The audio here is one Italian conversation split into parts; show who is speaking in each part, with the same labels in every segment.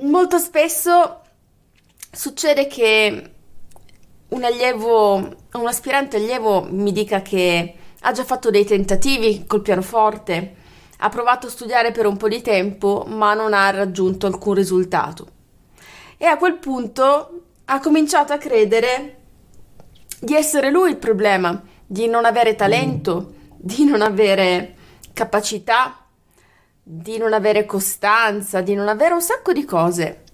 Speaker 1: molto spesso succede che un allievo, un aspirante allievo mi dica che ha già fatto dei tentativi col pianoforte, ha provato a studiare per un po' di tempo, ma non ha raggiunto alcun risultato. E a quel punto ha cominciato a credere di essere lui il problema, di non avere talento, di non avere capacità, di non avere costanza, di non avere un sacco di cose.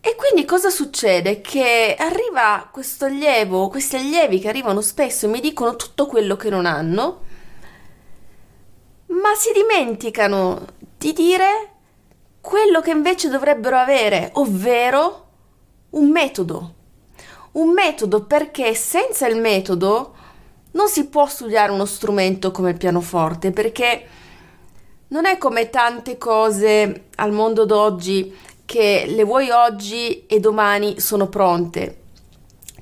Speaker 1: E quindi cosa succede? Che arriva questo allievo, questi allievi che arrivano spesso e mi dicono tutto quello che non hanno, ma si dimenticano di dire quello che invece dovrebbero avere, ovvero un metodo. Un metodo perché senza il metodo non si può studiare uno strumento come il pianoforte, perché non è come tante cose al mondo d'oggi che le vuoi oggi e domani sono pronte.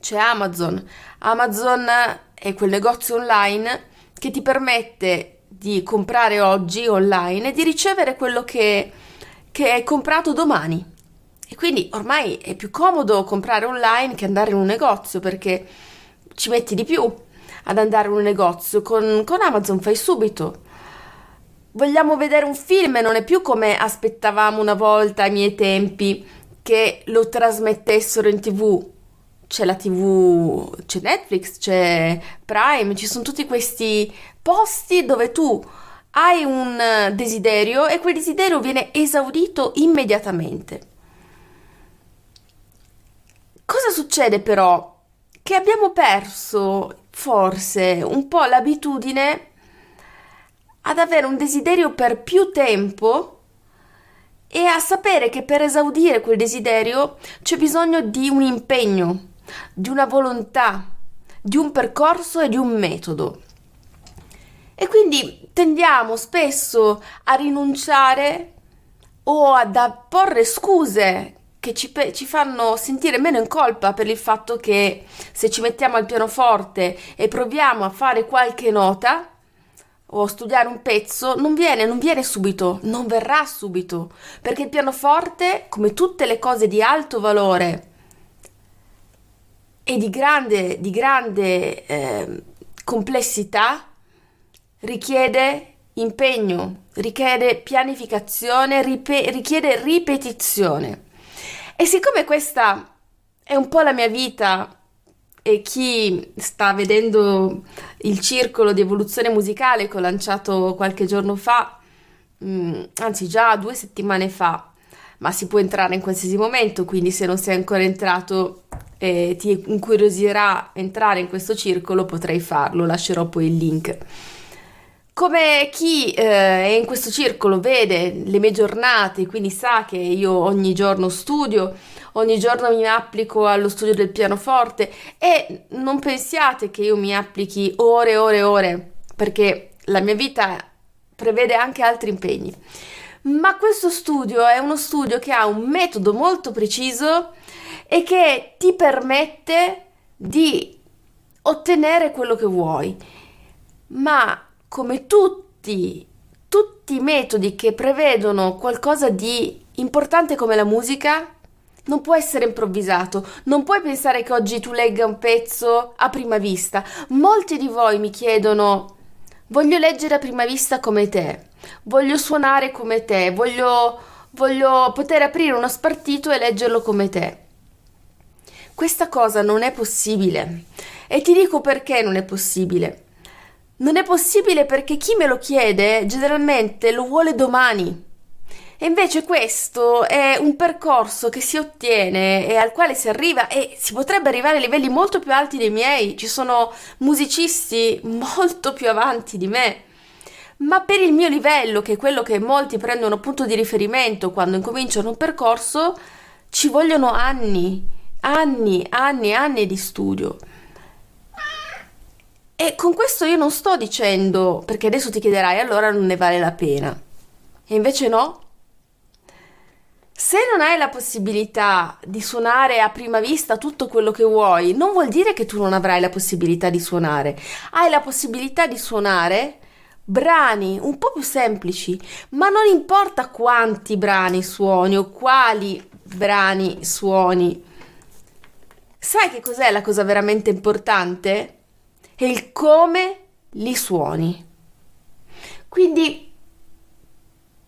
Speaker 1: C'è Amazon. Amazon è quel negozio online che ti permette di comprare oggi online e di ricevere quello che, che hai comprato domani. E quindi ormai è più comodo comprare online che andare in un negozio perché ci metti di più ad andare in un negozio. Con, con Amazon fai subito vogliamo vedere un film non è più come aspettavamo una volta ai miei tempi che lo trasmettessero in tv. C'è la tv, c'è Netflix, c'è Prime, ci sono tutti questi posti dove tu hai un desiderio e quel desiderio viene esaudito immediatamente. Cosa succede però? Che abbiamo perso forse un po' l'abitudine ad avere un desiderio per più tempo e a sapere che per esaudire quel desiderio c'è bisogno di un impegno, di una volontà, di un percorso e di un metodo. E quindi tendiamo spesso a rinunciare o ad apporre scuse che ci, pe- ci, fanno sentire meno in colpa per il fatto che se ci mettiamo al pianoforte e proviamo a fare qualche nota, o studiare un pezzo non viene, non viene subito, non verrà subito, perché il pianoforte, come tutte le cose di alto valore e di grande, di grande eh, complessità, richiede impegno, richiede pianificazione, ripe- richiede ripetizione. E siccome questa è un po' la mia vita e chi sta vedendo il circolo di evoluzione musicale che ho lanciato qualche giorno fa, mh, mm, anzi già due settimane fa, ma si può entrare in qualsiasi momento, quindi se non sei ancora entrato e ti incuriosirà entrare in questo circolo potrai farlo, lascerò poi il link. Come chi eh, è in questo circolo vede le mie giornate, quindi sa che io ogni giorno studio, ogni giorno mi applico allo studio del pianoforte e non pensiate che io mi applichi ore e ore e ore, perché la mia vita prevede anche altri impegni. Ma questo studio è uno studio che ha un metodo molto preciso e che ti permette di ottenere quello che vuoi. Ma come tutti, tutti i metodi che prevedono qualcosa di importante come la musica, non può essere improvvisato, non puoi pensare che oggi tu legga un pezzo a prima vista. Molti di voi mi chiedono: voglio leggere a prima vista come te, voglio suonare come te, voglio, voglio poter aprire uno spartito e leggerlo come te. Questa cosa non è possibile. E ti dico perché non è possibile. Non è possibile perché chi me lo chiede generalmente lo vuole domani. E invece questo è un percorso che si ottiene e al quale si arriva e si potrebbe arrivare a livelli molto più alti dei miei. Ci sono musicisti molto più avanti di me. Ma per il mio livello, che è quello che molti prendono punto di riferimento quando incominciano un percorso, ci vogliono anni, anni, anni, anni di studio. E con questo io non sto dicendo, perché adesso ti chiederai allora non ne vale la pena. E invece no, se non hai la possibilità di suonare a prima vista tutto quello che vuoi, non vuol dire che tu non avrai la possibilità di suonare. Hai la possibilità di suonare brani un po' più semplici, ma non importa quanti brani suoni o quali brani suoni. Sai che cos'è la cosa veramente importante? È il come li suoni. Quindi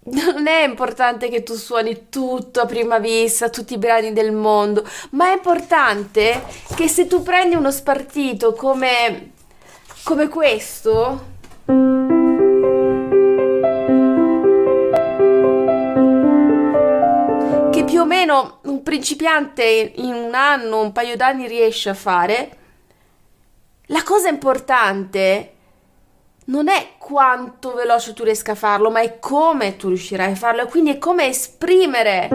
Speaker 1: non è importante che tu suoni tutto a prima vista, tutti i brani del mondo, ma è importante che se tu prendi uno spartito come, come questo, che più o meno un principiante in un anno, un paio d'anni riesce a fare, la cosa importante non è quanto veloce tu riesca a farlo, ma è come tu riuscirai a farlo e quindi è come esprimere.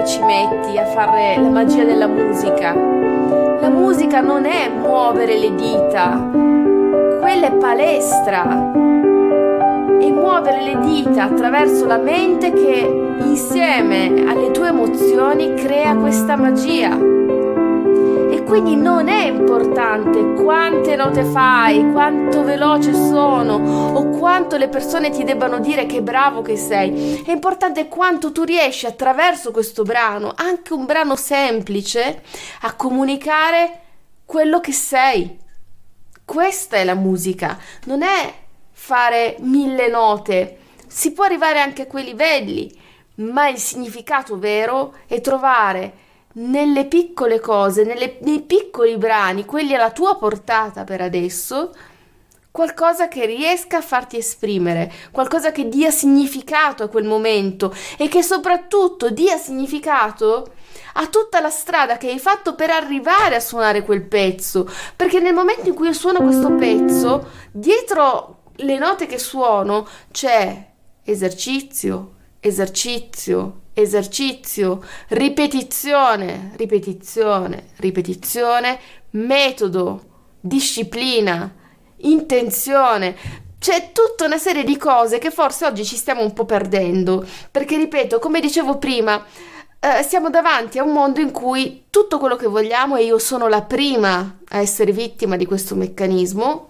Speaker 1: Che ci metti a fare la magia della musica. La musica non è muovere le dita, quella è palestra. E muovere le dita attraverso la mente che insieme alle tue emozioni crea questa magia. Quindi non è importante quante note fai, quanto veloce sono o quanto le persone ti debbano dire che bravo che sei. È importante quanto tu riesci attraverso questo brano, anche un brano semplice, a comunicare quello che sei. Questa è la musica, non è fare mille note. Si può arrivare anche a quei livelli, ma il significato vero è trovare nelle piccole cose, nelle, nei piccoli brani, quelli alla tua portata per adesso, qualcosa che riesca a farti esprimere, qualcosa che dia significato a quel momento e che soprattutto dia significato a tutta la strada che hai fatto per arrivare a suonare quel pezzo, perché nel momento in cui io suono questo pezzo, dietro le note che suono c'è esercizio, esercizio, esercizio, ripetizione, ripetizione, ripetizione, metodo, disciplina, intenzione. C'è tutta una serie di cose che forse oggi ci stiamo un po' perdendo, perché ripeto, come dicevo prima, eh, siamo davanti a un mondo in cui tutto quello che vogliamo e io sono la prima a essere vittima di questo meccanismo,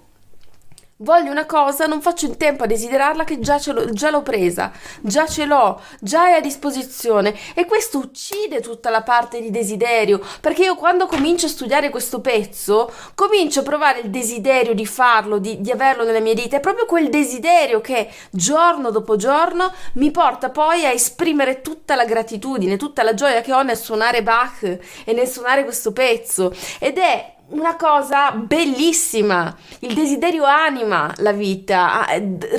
Speaker 1: Voglio una cosa, non faccio in tempo a desiderarla che già, l'ho, già l'ho presa, già ce l'ho, già è a disposizione. E questo uccide tutta la parte di desiderio perché io quando comincio a studiare questo pezzo comincio a provare il desiderio di farlo, di, di averlo nelle mie dita, è proprio quel desiderio che giorno dopo giorno mi porta poi a esprimere tutta la gratitudine, tutta la gioia che ho nel suonare Bach e nel suonare questo pezzo. Ed è una cosa bellissima. Il desiderio anima la vita,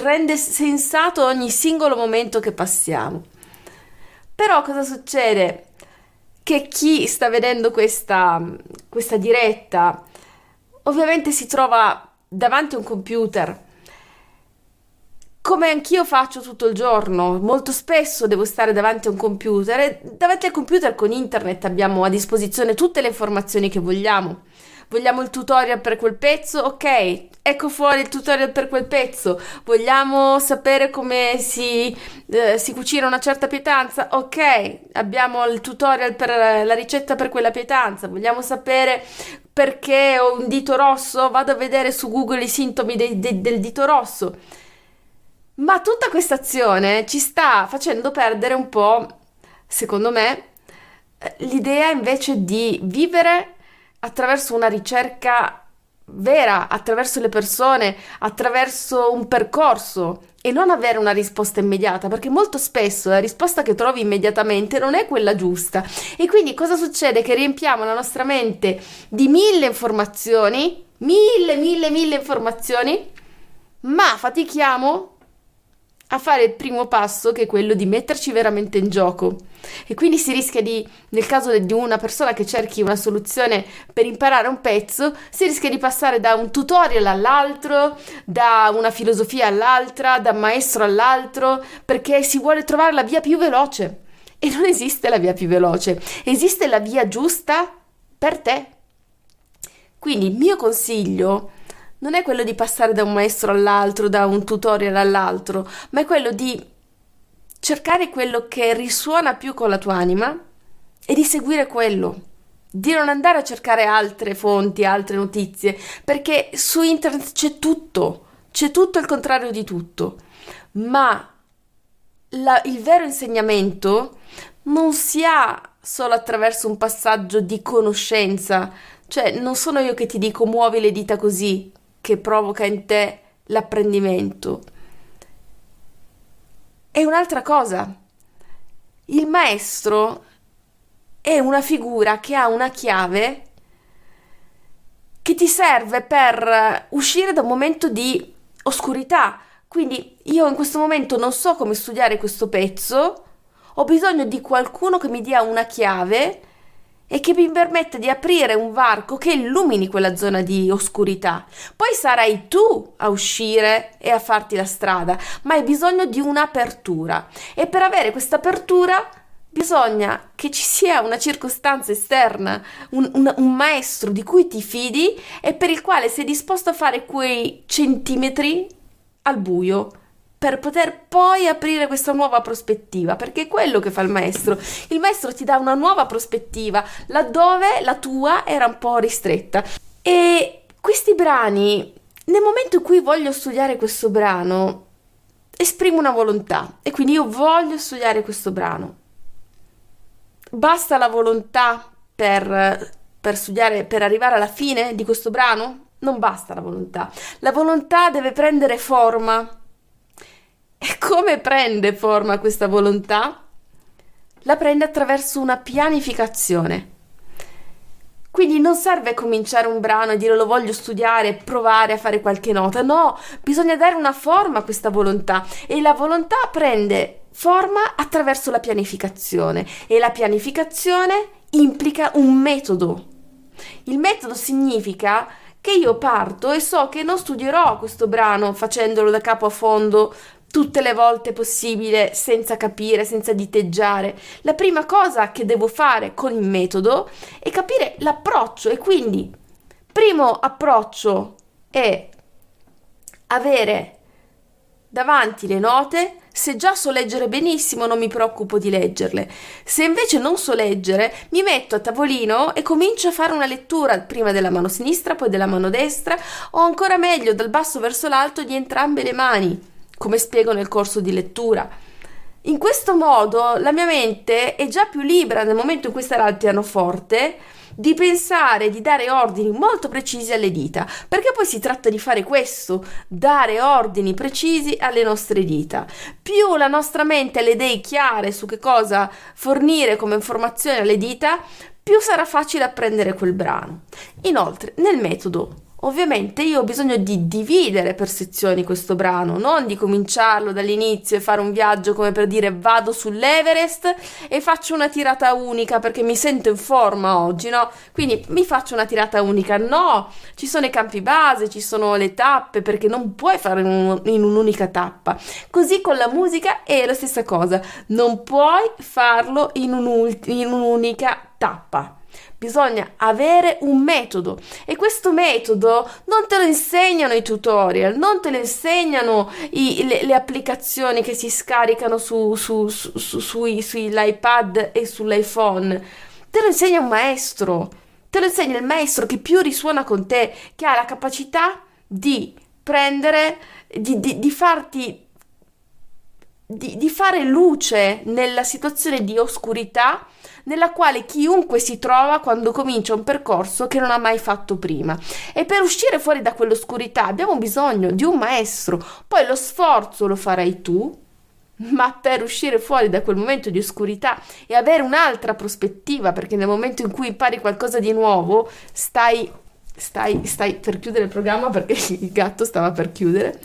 Speaker 1: rende sensato ogni singolo momento che passiamo. Però cosa succede? Che chi sta vedendo questa, questa diretta ovviamente si trova davanti a un computer. Come anch'io faccio tutto il giorno, molto spesso devo stare davanti a un computer e davanti al computer con internet abbiamo a disposizione tutte le informazioni che vogliamo Vogliamo il tutorial per quel pezzo? Ok, ecco fuori il tutorial per quel pezzo. Vogliamo sapere come si, eh, si cucina una certa pietanza? Ok, abbiamo il tutorial per la ricetta per quella pietanza. Vogliamo sapere perché ho un dito rosso? Vado a vedere su Google i sintomi de- de- del dito rosso. Ma tutta questa azione ci sta facendo perdere un po', secondo me, eh, l'idea invece di vivere attraverso una ricerca vera, attraverso le persone, attraverso un percorso e non avere una risposta immediata, perché molto spesso la risposta che trovi immediatamente non è quella giusta. E quindi cosa succede? Che riempiamo la nostra mente di mille informazioni, mille, mille, mille informazioni, ma fatichiamo a fare il primo passo che è quello di metterci veramente in gioco. E quindi si rischia di, nel caso di una persona che cerchi una soluzione per imparare un pezzo, si rischia di passare da un tutorial all'altro, da una filosofia all'altra, da un maestro all'altro, perché si vuole trovare la via più veloce. E non esiste la via più veloce, esiste la via giusta per te, Quindi il mio consiglio non è quello di passare da un maestro all'altro, da un tutorial all'altro, ma è quello di cercare quello che risuona più con la tua anima e di seguire quello. Di non andare a cercare altre fonti, altre notizie, perché su internet c'è tutto, c'è tutto il contrario di tutto. Ma la, il vero insegnamento non si ha solo attraverso un passaggio di conoscenza, cioè non sono io che ti dico muovi le dita così, che provoca in te l'apprendimento. È un'altra cosa. Il maestro è una figura che ha una chiave che ti serve per uscire da un momento di oscurità. Quindi io in questo momento non so come studiare questo pezzo, ho bisogno di qualcuno che mi dia una chiave e che mi permette di aprire un varco che illumini quella zona di oscurità. Poi sarai tu a uscire e a farti la strada, ma hai bisogno di un'apertura e per avere questa apertura bisogna che ci sia una circostanza esterna, un, un, un, maestro di cui ti fidi e per il quale sei disposto a fare quei centimetri al buio per poter poi aprire questa nuova prospettiva, perché è quello che fa il maestro. Il maestro ti dà una nuova prospettiva laddove la tua era un po' ristretta. E questi brani, nel momento in cui voglio studiare questo brano, esprimo una volontà e quindi io voglio studiare questo brano. Basta la volontà per, per studiare, per arrivare alla fine di questo brano? Non basta la volontà. La volontà deve prendere forma come prende forma questa volontà? La prende attraverso una pianificazione. Quindi non serve cominciare un brano e dire lo voglio studiare, provare a fare qualche nota, no, bisogna dare una forma a questa volontà e la volontà prende forma attraverso la pianificazione e la pianificazione implica un metodo. Il metodo significa che io parto e so che non studierò questo brano facendolo da capo a fondo tutte le volte possibile senza capire, senza diteggiare. La prima cosa che devo fare con il metodo è capire l'approccio e quindi primo approccio è avere davanti le note. Se già so leggere benissimo non mi preoccupo di leggerle. Se invece non so leggere, mi metto a tavolino e comincio a fare una lettura prima della mano sinistra, poi della mano destra o ancora meglio dal basso verso l'alto di entrambe le mani come spiego nel corso di lettura. In questo modo la mia mente è già più libera nel momento in cui sarà al pianoforte di pensare, di dare ordini molto precisi alle dita, perché poi si tratta di fare questo, dare ordini precisi alle nostre dita. Più la nostra mente ha le idee chiare su che cosa fornire come informazione alle dita, più sarà facile apprendere quel brano. Inoltre, nel metodo Ovviamente io ho bisogno di dividere per sezioni questo brano, non di cominciarlo dall'inizio e fare un viaggio come per dire vado sull'Everest e faccio una tirata unica perché mi sento in forma oggi, no? Quindi mi faccio una tirata unica, no! Ci sono i campi base, ci sono le tappe perché non puoi fare in, in un'unica tappa. Così con la musica è la stessa cosa, non puoi farlo in, un, in un'unica tappa. Bisogna avere un metodo e questo metodo non te lo insegnano i tutorial, non te lo insegnano i, le, le, applicazioni che si scaricano su, su, su, su sui, sull'iPad e sull'iPhone. Te lo insegna un maestro, te lo insegna il maestro che più risuona con te, che ha la capacità di prendere, di, di, di farti di, di, fare luce nella situazione di oscurità nella quale chiunque si trova quando comincia un percorso che non ha mai fatto prima. E per uscire fuori da quell'oscurità abbiamo bisogno di un maestro, poi lo sforzo lo farai tu, ma per uscire fuori da quel momento di oscurità e avere un'altra prospettiva, perché nel momento in cui impari qualcosa di nuovo, stai, stai, stai per chiudere il programma perché il gatto stava per chiudere.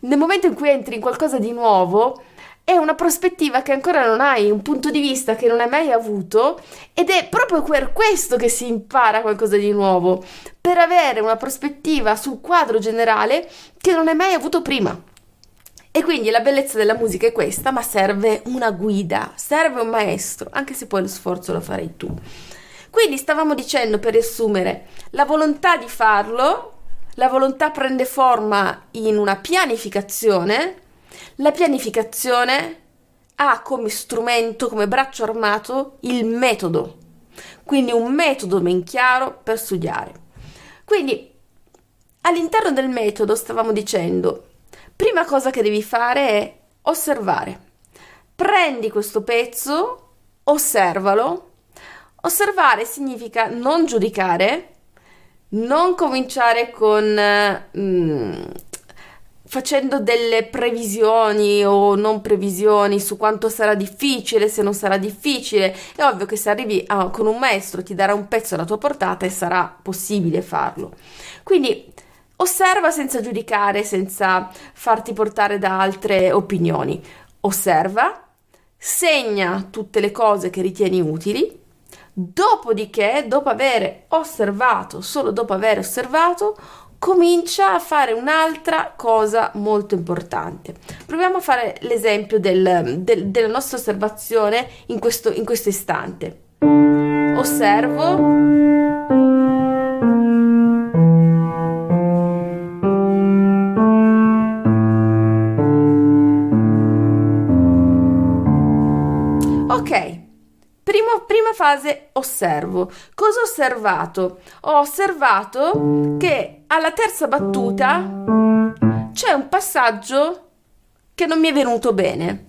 Speaker 1: Nel momento in cui entri in qualcosa di nuovo, è una prospettiva che ancora non hai, un punto di vista che non hai mai avuto ed è proprio per questo che si impara qualcosa di nuovo, per avere una prospettiva sul quadro generale che non hai mai avuto prima. E quindi la bellezza della musica è questa, ma serve una guida, serve un maestro, anche se poi lo sforzo lo farei tu. Quindi stavamo dicendo, per riassumere, la volontà di farlo, la volontà prende forma in una pianificazione, la pianificazione ha come strumento, come braccio armato, il metodo. Quindi un metodo ben chiaro per studiare. Quindi all'interno del metodo stavamo dicendo, prima cosa che devi fare è osservare. Prendi questo pezzo, osservalo. Osservare significa non giudicare, non cominciare con mm, facendo delle previsioni o non previsioni su quanto sarà difficile, se non sarà difficile. È ovvio che se arrivi a, con un maestro ti darà un pezzo alla tua portata e sarà possibile farlo. Quindi osserva senza giudicare, senza farti portare da altre opinioni. Osserva, segna tutte le cose che ritieni utili. Dopodiché, dopo aver osservato, solo dopo aver osservato, comincia a fare un'altra cosa molto importante. Proviamo a fare l'esempio del, del, della nostra osservazione in questo, in questo istante. Osservo. Primo, prima fase osservo. Cosa ho osservato? Ho osservato che alla terza battuta c'è un passaggio che non mi è venuto bene.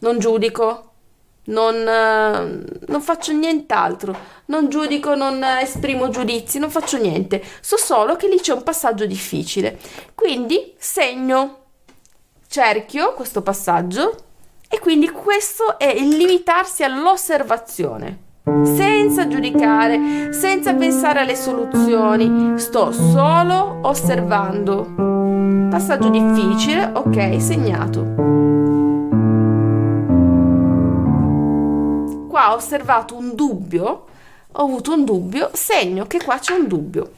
Speaker 1: Non giudico, non, non faccio nient'altro, non giudico, non esprimo giudizi, non faccio niente. So solo che lì c'è un passaggio difficile. Quindi segno, cerchio questo passaggio e quindi questo è il limitarsi all'osservazione, senza giudicare, senza pensare alle soluzioni, sto solo osservando. Passaggio difficile, ok, segnato. Qua ho osservato un dubbio, ho avuto un dubbio, segno che qua c'è un dubbio.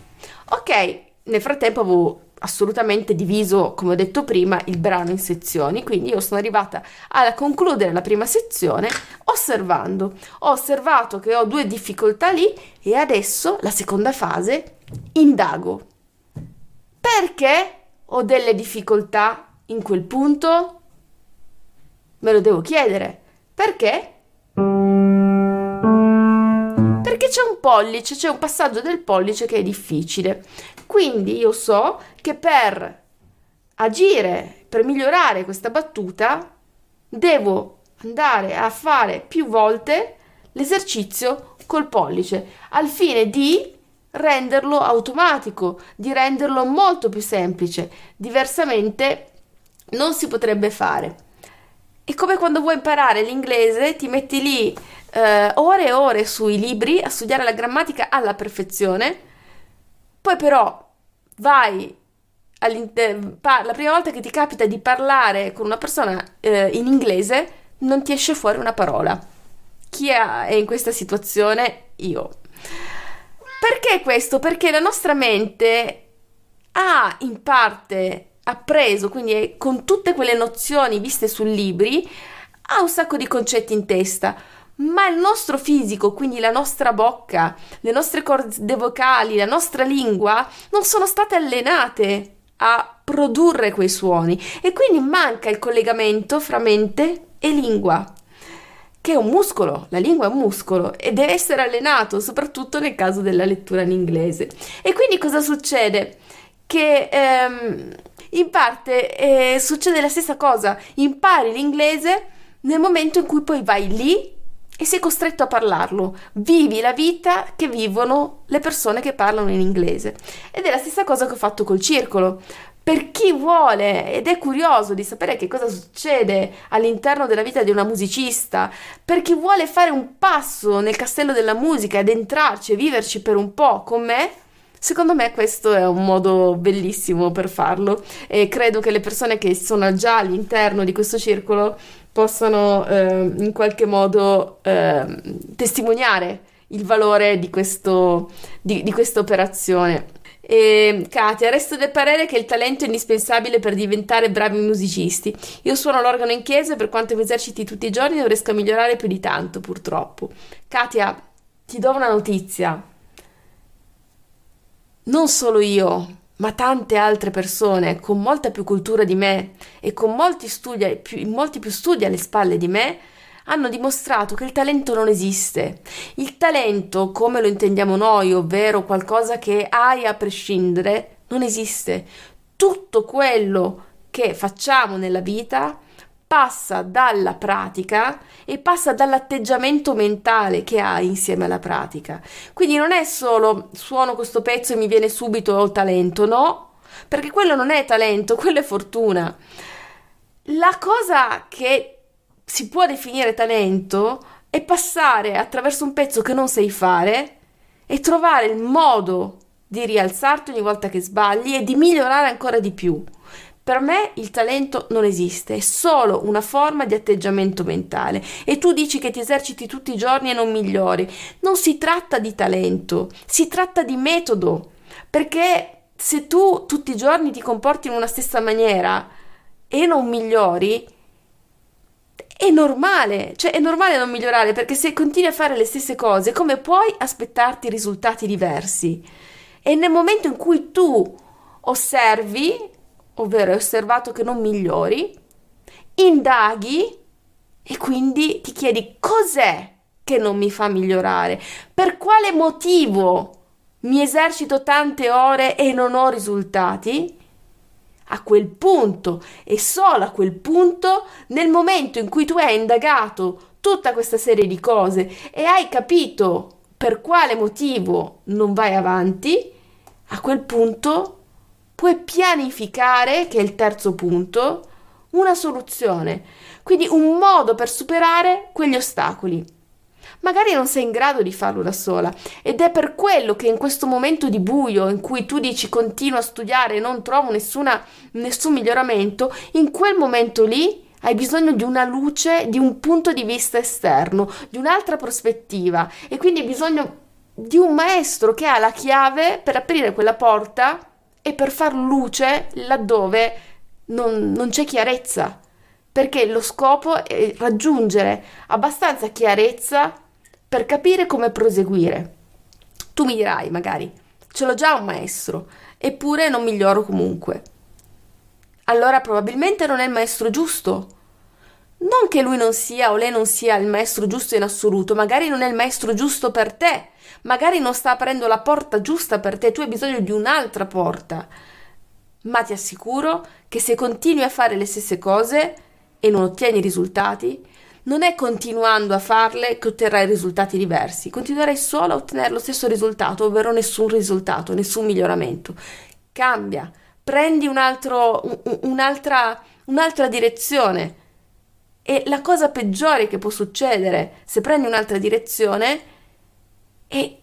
Speaker 1: Ok, nel frattempo avevo assolutamente diviso, come ho detto prima, il brano in sezioni, quindi io sono arrivata a concludere la prima sezione osservando. Ho osservato che ho due difficoltà lì e adesso la seconda fase indago. Perché ho delle difficoltà in quel punto? Me lo devo chiedere. Perché? Perché c'è un pollice, c'è un passaggio del pollice che è difficile. Quindi io so che per agire, per migliorare questa battuta, devo andare a fare più volte l'esercizio col pollice al fine di renderlo automatico, di renderlo molto più semplice. Diversamente non si potrebbe fare. È come quando vuoi imparare l'inglese, ti metti lì eh, ore e ore sui libri a studiare la grammatica alla perfezione poi però vai pa- la prima volta che ti capita di parlare con una persona eh, in inglese, non ti esce fuori una parola. Chi è in questa situazione? Io. Perché questo? Perché la nostra mente ha in parte appreso, quindi con tutte quelle nozioni viste su libri, ha un sacco di concetti in testa ma il nostro fisico, quindi la nostra bocca, le nostre corde vocali, la nostra lingua, non sono state allenate a produrre quei suoni e quindi manca il collegamento fra mente e lingua, che è un muscolo, la lingua è un muscolo e deve essere allenato, soprattutto nel caso della lettura in inglese. E quindi cosa succede? Che ehm, in parte eh, succede la stessa cosa, impari l'inglese nel momento in cui poi vai lì e sei costretto a parlarlo. Vivi la vita che vivono le persone che parlano in inglese. Ed è la stessa cosa che ho fatto col circolo. Per chi vuole ed è curioso di sapere che cosa succede all'interno della vita di una musicista, per chi vuole fare un passo nel castello della musica ed entrarci e viverci per un po' con me, Secondo me questo è un modo bellissimo per farlo e credo che le persone che sono già all'interno di questo circolo possano eh, in qualche modo eh, testimoniare il valore di, questo, di, di questa operazione. E, Katia, resto del parere che il talento è indispensabile per diventare bravi musicisti. Io suono l'organo in chiesa e per quanto mi eserciti tutti i giorni non riesco a migliorare più di tanto, purtroppo. Katia, ti do una notizia. Non solo io, ma tante altre persone con molta più cultura di me e con molti, studi, più, molti più studi alle spalle di me hanno dimostrato che il talento non esiste. Il talento, come lo intendiamo noi, ovvero qualcosa che hai a prescindere, non esiste. Tutto quello che facciamo nella vita passa dalla pratica e passa dall'atteggiamento mentale che hai insieme alla pratica. Quindi non è solo suono questo pezzo e mi viene subito talento, no, perché quello non è talento, quello è fortuna. La cosa che si può definire talento è passare attraverso un pezzo che non sai fare e trovare il modo di rialzarti ogni volta che sbagli e di migliorare ancora di più. Per me il talento non esiste, è solo una forma di atteggiamento mentale e tu dici che ti eserciti tutti i giorni e non migliori. Non si tratta di talento, si tratta di metodo, perché se tu tutti i giorni ti comporti in una stessa maniera e non migliori, è normale, cioè è normale non migliorare perché se continui a fare le stesse cose, come puoi aspettarti risultati diversi? E nel momento in cui tu osservi ovvero hai osservato che non migliori, indaghi e quindi ti chiedi cos'è che non mi fa migliorare, per quale motivo mi esercito tante ore e non ho risultati. A quel punto e solo a quel punto, nel momento in cui tu hai indagato tutta questa serie di cose e hai capito per quale motivo non vai avanti, a quel punto puoi pianificare, che è il terzo punto, una soluzione, quindi un modo per superare quegli ostacoli. Magari non sei in grado di farlo da sola ed è per quello che in questo momento di buio in cui tu dici continuo a studiare e non trovo nessuna, nessun miglioramento, in quel momento lì hai bisogno di una luce, di un punto di vista esterno, di un'altra prospettiva e quindi hai bisogno di un maestro che ha la chiave per aprire quella porta e per far luce laddove non, non c'è chiarezza, perché lo scopo è raggiungere abbastanza chiarezza per capire come proseguire. Tu mi dirai, magari, ce l'ho già un maestro, eppure non miglioro comunque. Allora probabilmente non è il maestro giusto. Non che lui non sia o lei non sia il maestro giusto in assoluto, magari non è il maestro giusto per te, magari non sta aprendo la porta giusta per te, tu hai bisogno di un'altra porta. Ma ti assicuro che se continui a fare le stesse cose e non ottieni risultati, non è continuando a farle che otterrai risultati diversi, continuerai solo a ottenere lo stesso risultato, ovvero nessun risultato, nessun miglioramento. Cambia, prendi un altro, un'altra, un'altra direzione. E la cosa peggiore che può succedere se prendi un'altra direzione è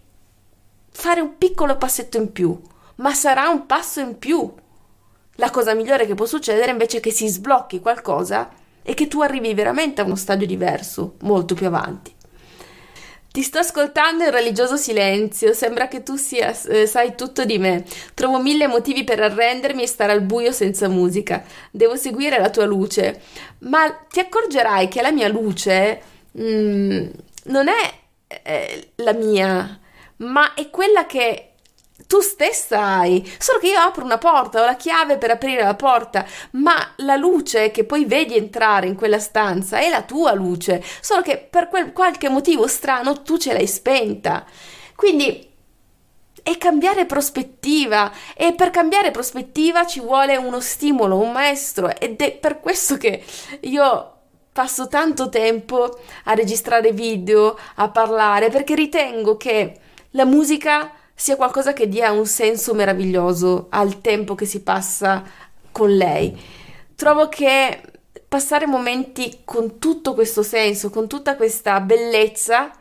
Speaker 1: fare un piccolo passetto in più, ma sarà un passo in più. La cosa migliore che può succedere invece è che si sblocchi qualcosa e che tu arrivi veramente a uno stadio diverso, molto più avanti. Ti sto ascoltando in religioso silenzio, sembra che tu sia, eh, sai tutto di me. Trovo mille motivi per arrendermi e stare al buio senza musica. Devo seguire la tua luce. Ma ti accorgerai che la mia luce mm, non è eh, la mia, ma è quella che tu stessa hai. Solo che io apro una porta, ho la chiave per aprire la porta, ma la luce che poi vedi entrare in quella stanza è la tua luce, solo che per qualche motivo strano tu ce l'hai spenta. Quindi è cambiare prospettiva e per cambiare prospettiva ci vuole uno stimolo, un maestro ed è per questo che io passo tanto tempo a registrare video, a parlare, perché ritengo che la musica sia qualcosa che dia un senso meraviglioso al tempo che si passa con lei. Trovo che passare momenti con tutto questo senso, con tutta questa bellezza,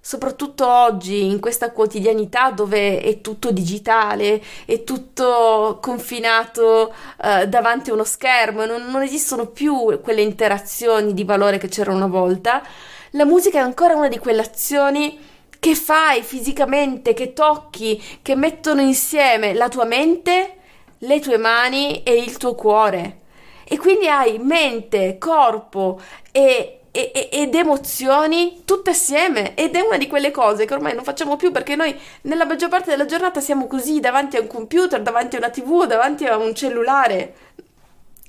Speaker 1: soprattutto oggi in questa quotidianità dove è tutto digitale, è tutto confinato uh, davanti a uno schermo, non, non esistono più quelle interazioni di valore che c'erano una volta, la musica è ancora una di quelle azioni che fai fisicamente, che tocchi, che mettono insieme la tua mente, le tue mani e il tuo cuore. E quindi hai mente, corpo e ed emozioni tutte assieme ed è una di quelle cose che ormai non facciamo più perché noi nella maggior parte della giornata siamo così davanti a un computer, davanti a una tv, davanti a un cellulare.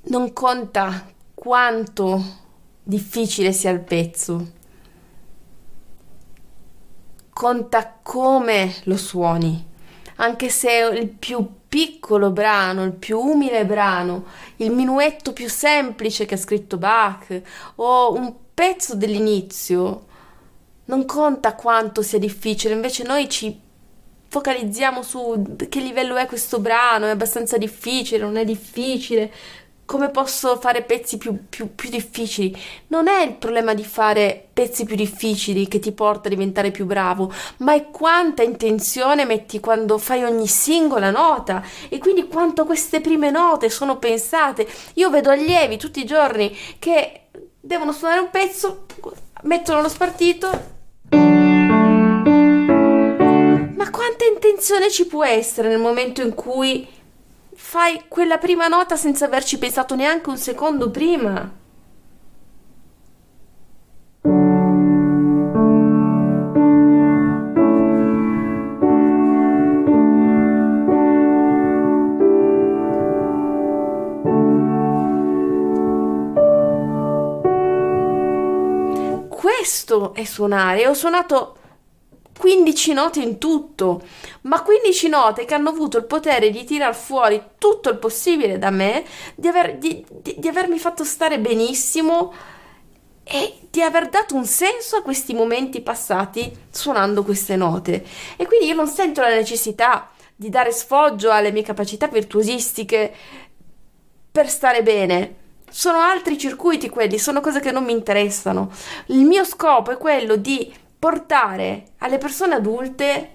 Speaker 1: Non conta quanto difficile sia il pezzo, conta come lo suoni, anche se il più piccolo brano, il più umile brano, il minuetto più semplice che ha scritto Bach o un pezzo dell'inizio, non conta quanto sia difficile, invece noi ci focalizziamo su che livello è questo brano, è abbastanza difficile, non è difficile, come posso fare pezzi più, più, più, difficili. Non è il problema di fare pezzi più difficili che ti porta a diventare più bravo, ma è quanta intenzione metti quando fai ogni singola nota e quindi quanto queste prime note sono pensate. Io vedo allievi tutti i giorni che devono suonare un pezzo, mettono lo spartito. Ma quanta intenzione ci può essere nel momento in cui fai quella prima nota senza averci pensato neanche un secondo prima. Questo è suonare. Ho suonato 15 note in tutto, ma 15 note che hanno avuto il potere di tirar fuori tutto il possibile da me, di, aver, di, di, di avermi fatto stare benissimo e di aver dato un senso a questi momenti passati suonando queste note. E quindi io non sento la necessità di dare sfoggio alle mie capacità virtuosistiche per stare bene. Sono altri circuiti quelli, sono cose che non mi interessano. Il mio scopo è quello di portare alle persone adulte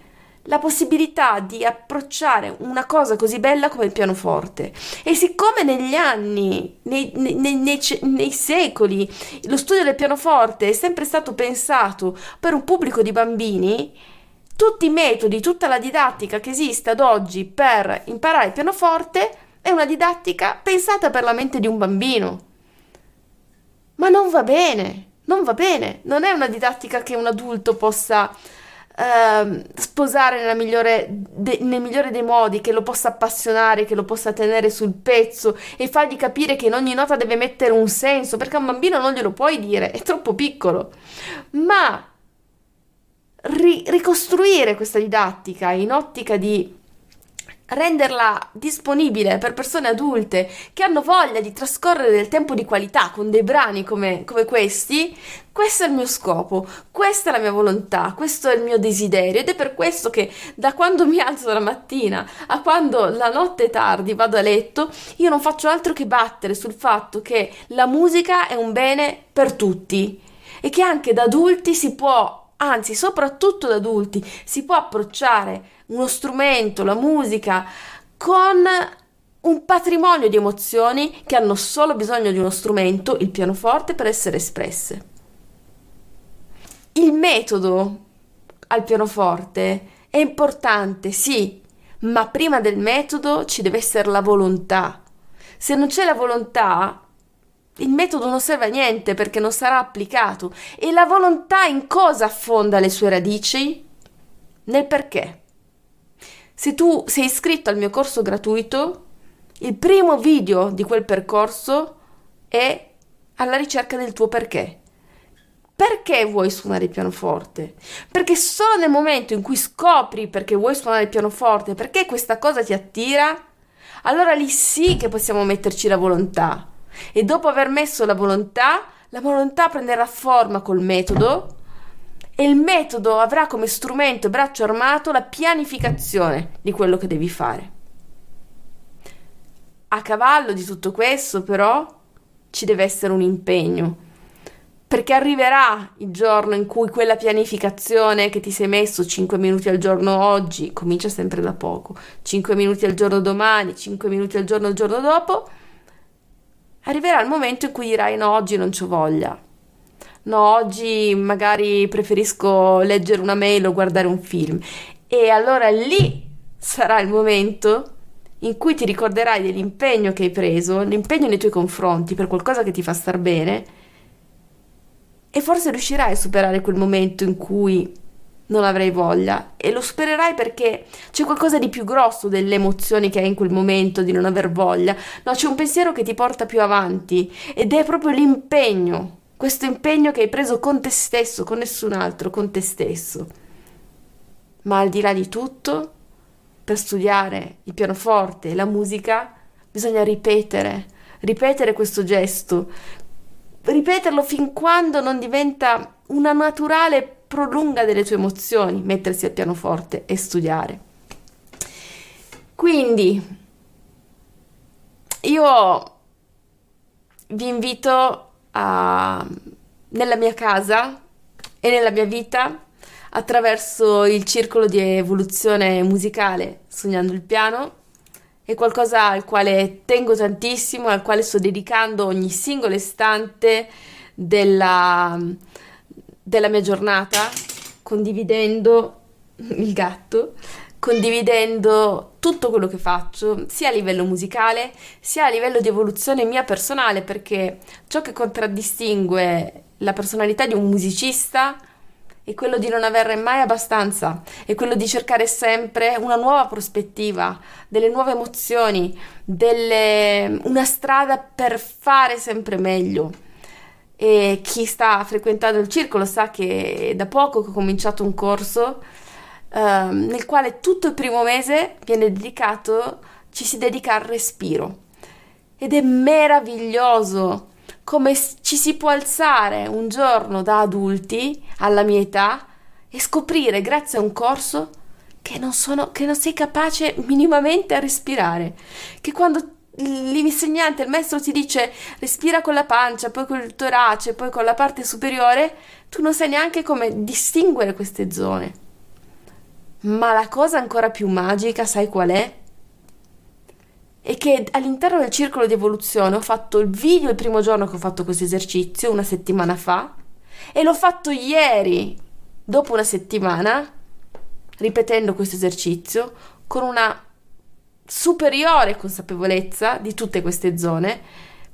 Speaker 1: la possibilità di approcciare una cosa così bella come il pianoforte. E siccome negli anni, nei, nei, nei, nei, secoli, lo studio del pianoforte è sempre stato pensato per un pubblico di bambini, tutti i metodi, tutta la didattica che esiste ad oggi per imparare il pianoforte è una didattica pensata per la mente di un bambino. Ma non va bene non va bene, non è una didattica che un adulto possa eh, sposare nella migliore de- nel migliore dei modi, che lo possa appassionare, che lo possa tenere sul pezzo e fargli capire che in ogni nota deve mettere un senso, perché a un bambino non glielo puoi dire, è troppo piccolo. Ma ri- ricostruire questa didattica in ottica di renderla disponibile per persone adulte che hanno voglia di trascorrere del tempo di qualità con dei brani come, come, questi, questo è il mio scopo, questa è la mia volontà, questo è il mio desiderio ed è per questo che da quando mi alzo la mattina a quando la notte è tardi vado a letto, io non faccio altro che battere sul fatto che la musica è un bene per tutti e che anche da adulti si può anzi soprattutto da adulti, si può approcciare uno strumento, la musica, con un patrimonio di emozioni che hanno solo bisogno di uno strumento, il pianoforte, per essere espresse. Il metodo al pianoforte è importante, sì, ma prima del metodo ci deve essere la volontà. Se non c'è la volontà, il metodo non serve a niente perché non sarà applicato. E la volontà in cosa affonda le sue radici? Nel perché. Se tu sei iscritto al mio corso gratuito, il primo video di quel percorso è alla ricerca del tuo perché. Perché vuoi suonare il pianoforte? Perché solo nel momento in cui scopri perché vuoi suonare il pianoforte, perché questa cosa ti attira, allora lì sì che possiamo metterci la volontà. E dopo aver messo la volontà, la volontà prenderà forma col metodo e il metodo avrà come strumento e braccio armato la pianificazione di quello che devi fare. A cavallo di tutto questo, però, ci deve essere un impegno, perché arriverà il giorno in cui quella pianificazione che ti sei messo 5 minuti al giorno oggi, comincia sempre da poco, 5 minuti al giorno domani, 5 minuti al giorno il giorno dopo, arriverà il momento in cui dirai no, oggi non c'ho voglia, no, oggi magari preferisco leggere una mail o guardare un film. E allora lì sarà il momento in cui ti ricorderai dell'impegno che hai preso, l'impegno nei tuoi confronti per qualcosa che ti fa star bene, E forse riuscirai a superare quel momento in cui non avrai voglia e lo supererai perché c'è qualcosa di più grosso delle emozioni che hai in quel momento di non aver voglia. No, c'è un pensiero che ti porta più avanti ed è proprio l'impegno, questo impegno che hai preso con te stesso, con nessun altro, con te stesso. Ma al di là di tutto, per studiare il pianoforte e la musica, bisogna ripetere, ripetere questo gesto, ripeterlo fin quando non diventa una naturale prolunga delle tue emozioni, mettersi al pianoforte e studiare. Quindi io vi invito a, nella mia casa e nella mia vita attraverso il circolo di evoluzione musicale Sognando il piano è qualcosa al quale tengo tantissimo, al quale sto dedicando ogni singolo istante della, della mia giornata, condividendo il gatto, condividendo tutto quello che faccio, sia a livello musicale, sia a livello di evoluzione mia personale, perché ciò che contraddistingue la personalità di un musicista è quello di non averne mai abbastanza, è quello di cercare sempre una nuova prospettiva, delle nuove emozioni, delle... una strada per fare sempre meglio. E chi sta frequentando il circolo sa che da poco ho cominciato un corso eh, nel quale tutto il primo mese viene dedicato, ci si dedica al respiro. Ed è meraviglioso come ci si può alzare un giorno da adulti alla mia età e scoprire grazie a un corso che non, sono, che non sei capace minimamente a respirare, che quando l'insegnante, il maestro ti dice respira con la pancia, poi con il torace, poi con la parte superiore, tu non sai neanche come distinguere queste zone. Ma la cosa ancora più magica, sai qual è? e che all'interno del circolo di evoluzione ho fatto il video il primo giorno che ho fatto questo esercizio, una settimana fa, e l'ho fatto ieri, dopo una settimana, ripetendo questo esercizio, con una superiore consapevolezza di tutte queste zone,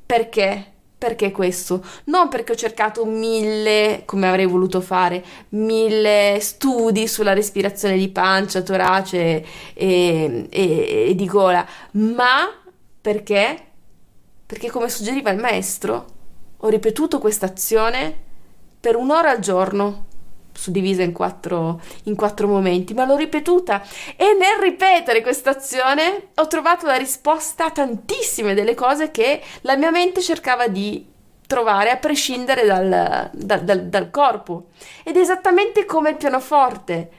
Speaker 1: perché perché questo? Non perché ho cercato mille, come avrei voluto fare, mille studi sulla respirazione di pancia, torace e, e, e di gola, ma perché? Perché come suggeriva il maestro, ho ripetuto questa azione per un'ora al giorno suddivisa in quattro, in quattro momenti, ma l'ho ripetuta e nel ripetere questa azione ho trovato la risposta a tantissime delle cose che la mia mente cercava di trovare a prescindere dal, dal, dal, dal corpo. Ed è esattamente come il pianoforte.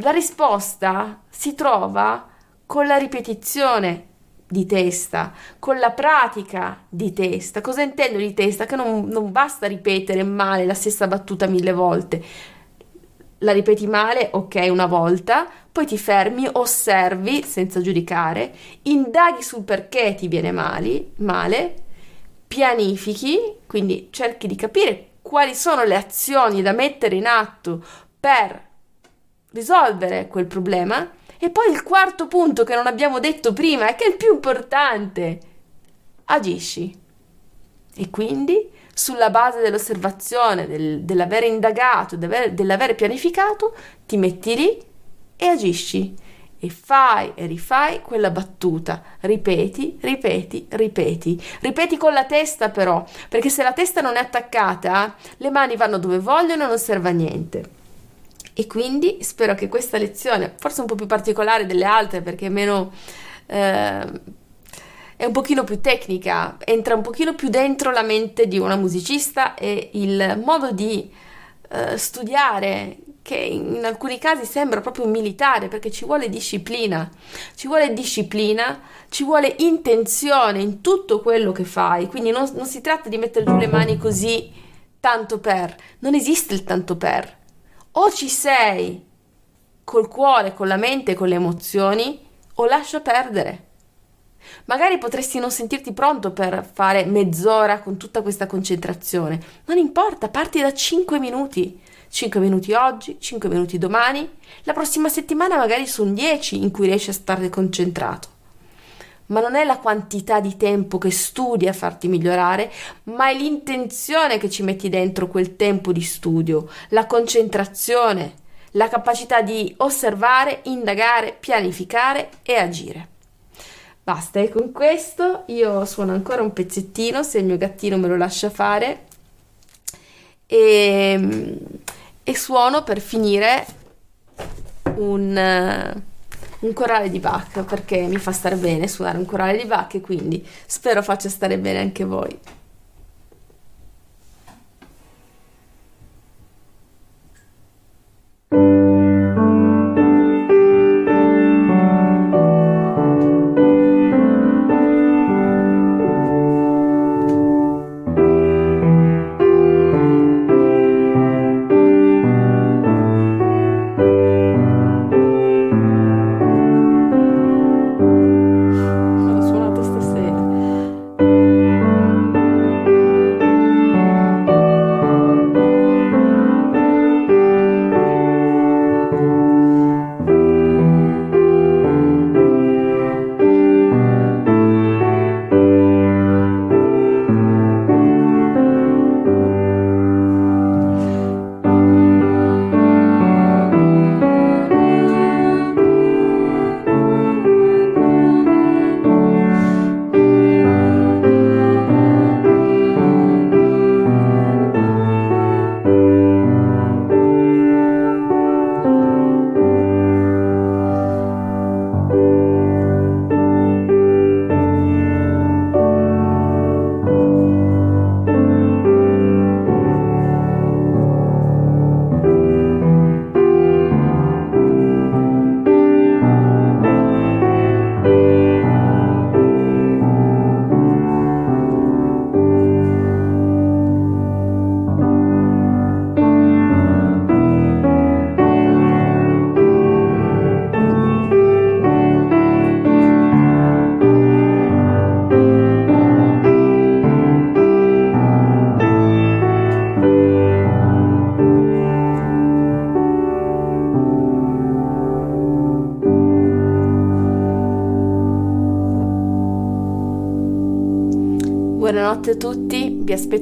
Speaker 1: La risposta si trova con la ripetizione di testa, con la pratica di testa. Cosa intendo di testa? Che non, non basta ripetere male la stessa battuta mille volte la ripeti male, ok, una volta, poi ti fermi, osservi senza giudicare, indaghi sul perché ti viene male, male, pianifichi, quindi cerchi di capire quali sono le azioni da mettere in atto per risolvere quel problema. E poi il quarto punto che non abbiamo detto prima e che è il più importante, agisci. E quindi sulla base dell'osservazione, del, dell'aver indagato, dell'aver, dell'aver pianificato, ti metti lì e agisci e fai e rifai quella battuta. Ripeti, ripeti, ripeti. Ripeti con la testa però, perché se la testa non è attaccata, le mani vanno dove vogliono e non serve a niente. E quindi spero che questa lezione, forse un po' più particolare delle altre perché è meno... Eh, è un pochino più tecnica, entra un pochino più dentro la mente di una musicista e il modo di uh, studiare che in alcuni casi sembra proprio militare perché ci vuole disciplina, ci vuole disciplina, ci vuole intenzione in tutto quello che fai, quindi non, non si tratta di mettere giù le mani così tanto per, non esiste il tanto per, o ci sei col cuore, con la mente, con le emozioni, o lascia perdere. Magari potresti non sentirti pronto per fare mezz'ora con tutta questa concentrazione. Non importa, parti da 5 minuti. 5 minuti oggi, 5 minuti domani, la prossima settimana magari sono 10 in cui riesci a stare concentrato. ma non è la quantità di tempo che studi a farti migliorare, ma è l'intenzione che ci metti dentro quel tempo di studio, la concentrazione, la capacità di osservare, indagare, pianificare e agire. Basta, e con questo io suono ancora un pezzettino se il mio gattino me lo lascia fare e, e suono per finire un, un corale di Bach perché mi fa stare bene suonare un corale di Bach quindi spero faccia stare bene anche voi.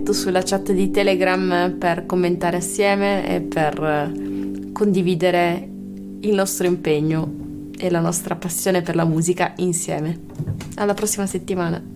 Speaker 1: Vi aspetto sulla chat di Telegram per commentare assieme e per eh, condividere il nostro impegno e la nostra passione per la musica insieme. Alla prossima settimana.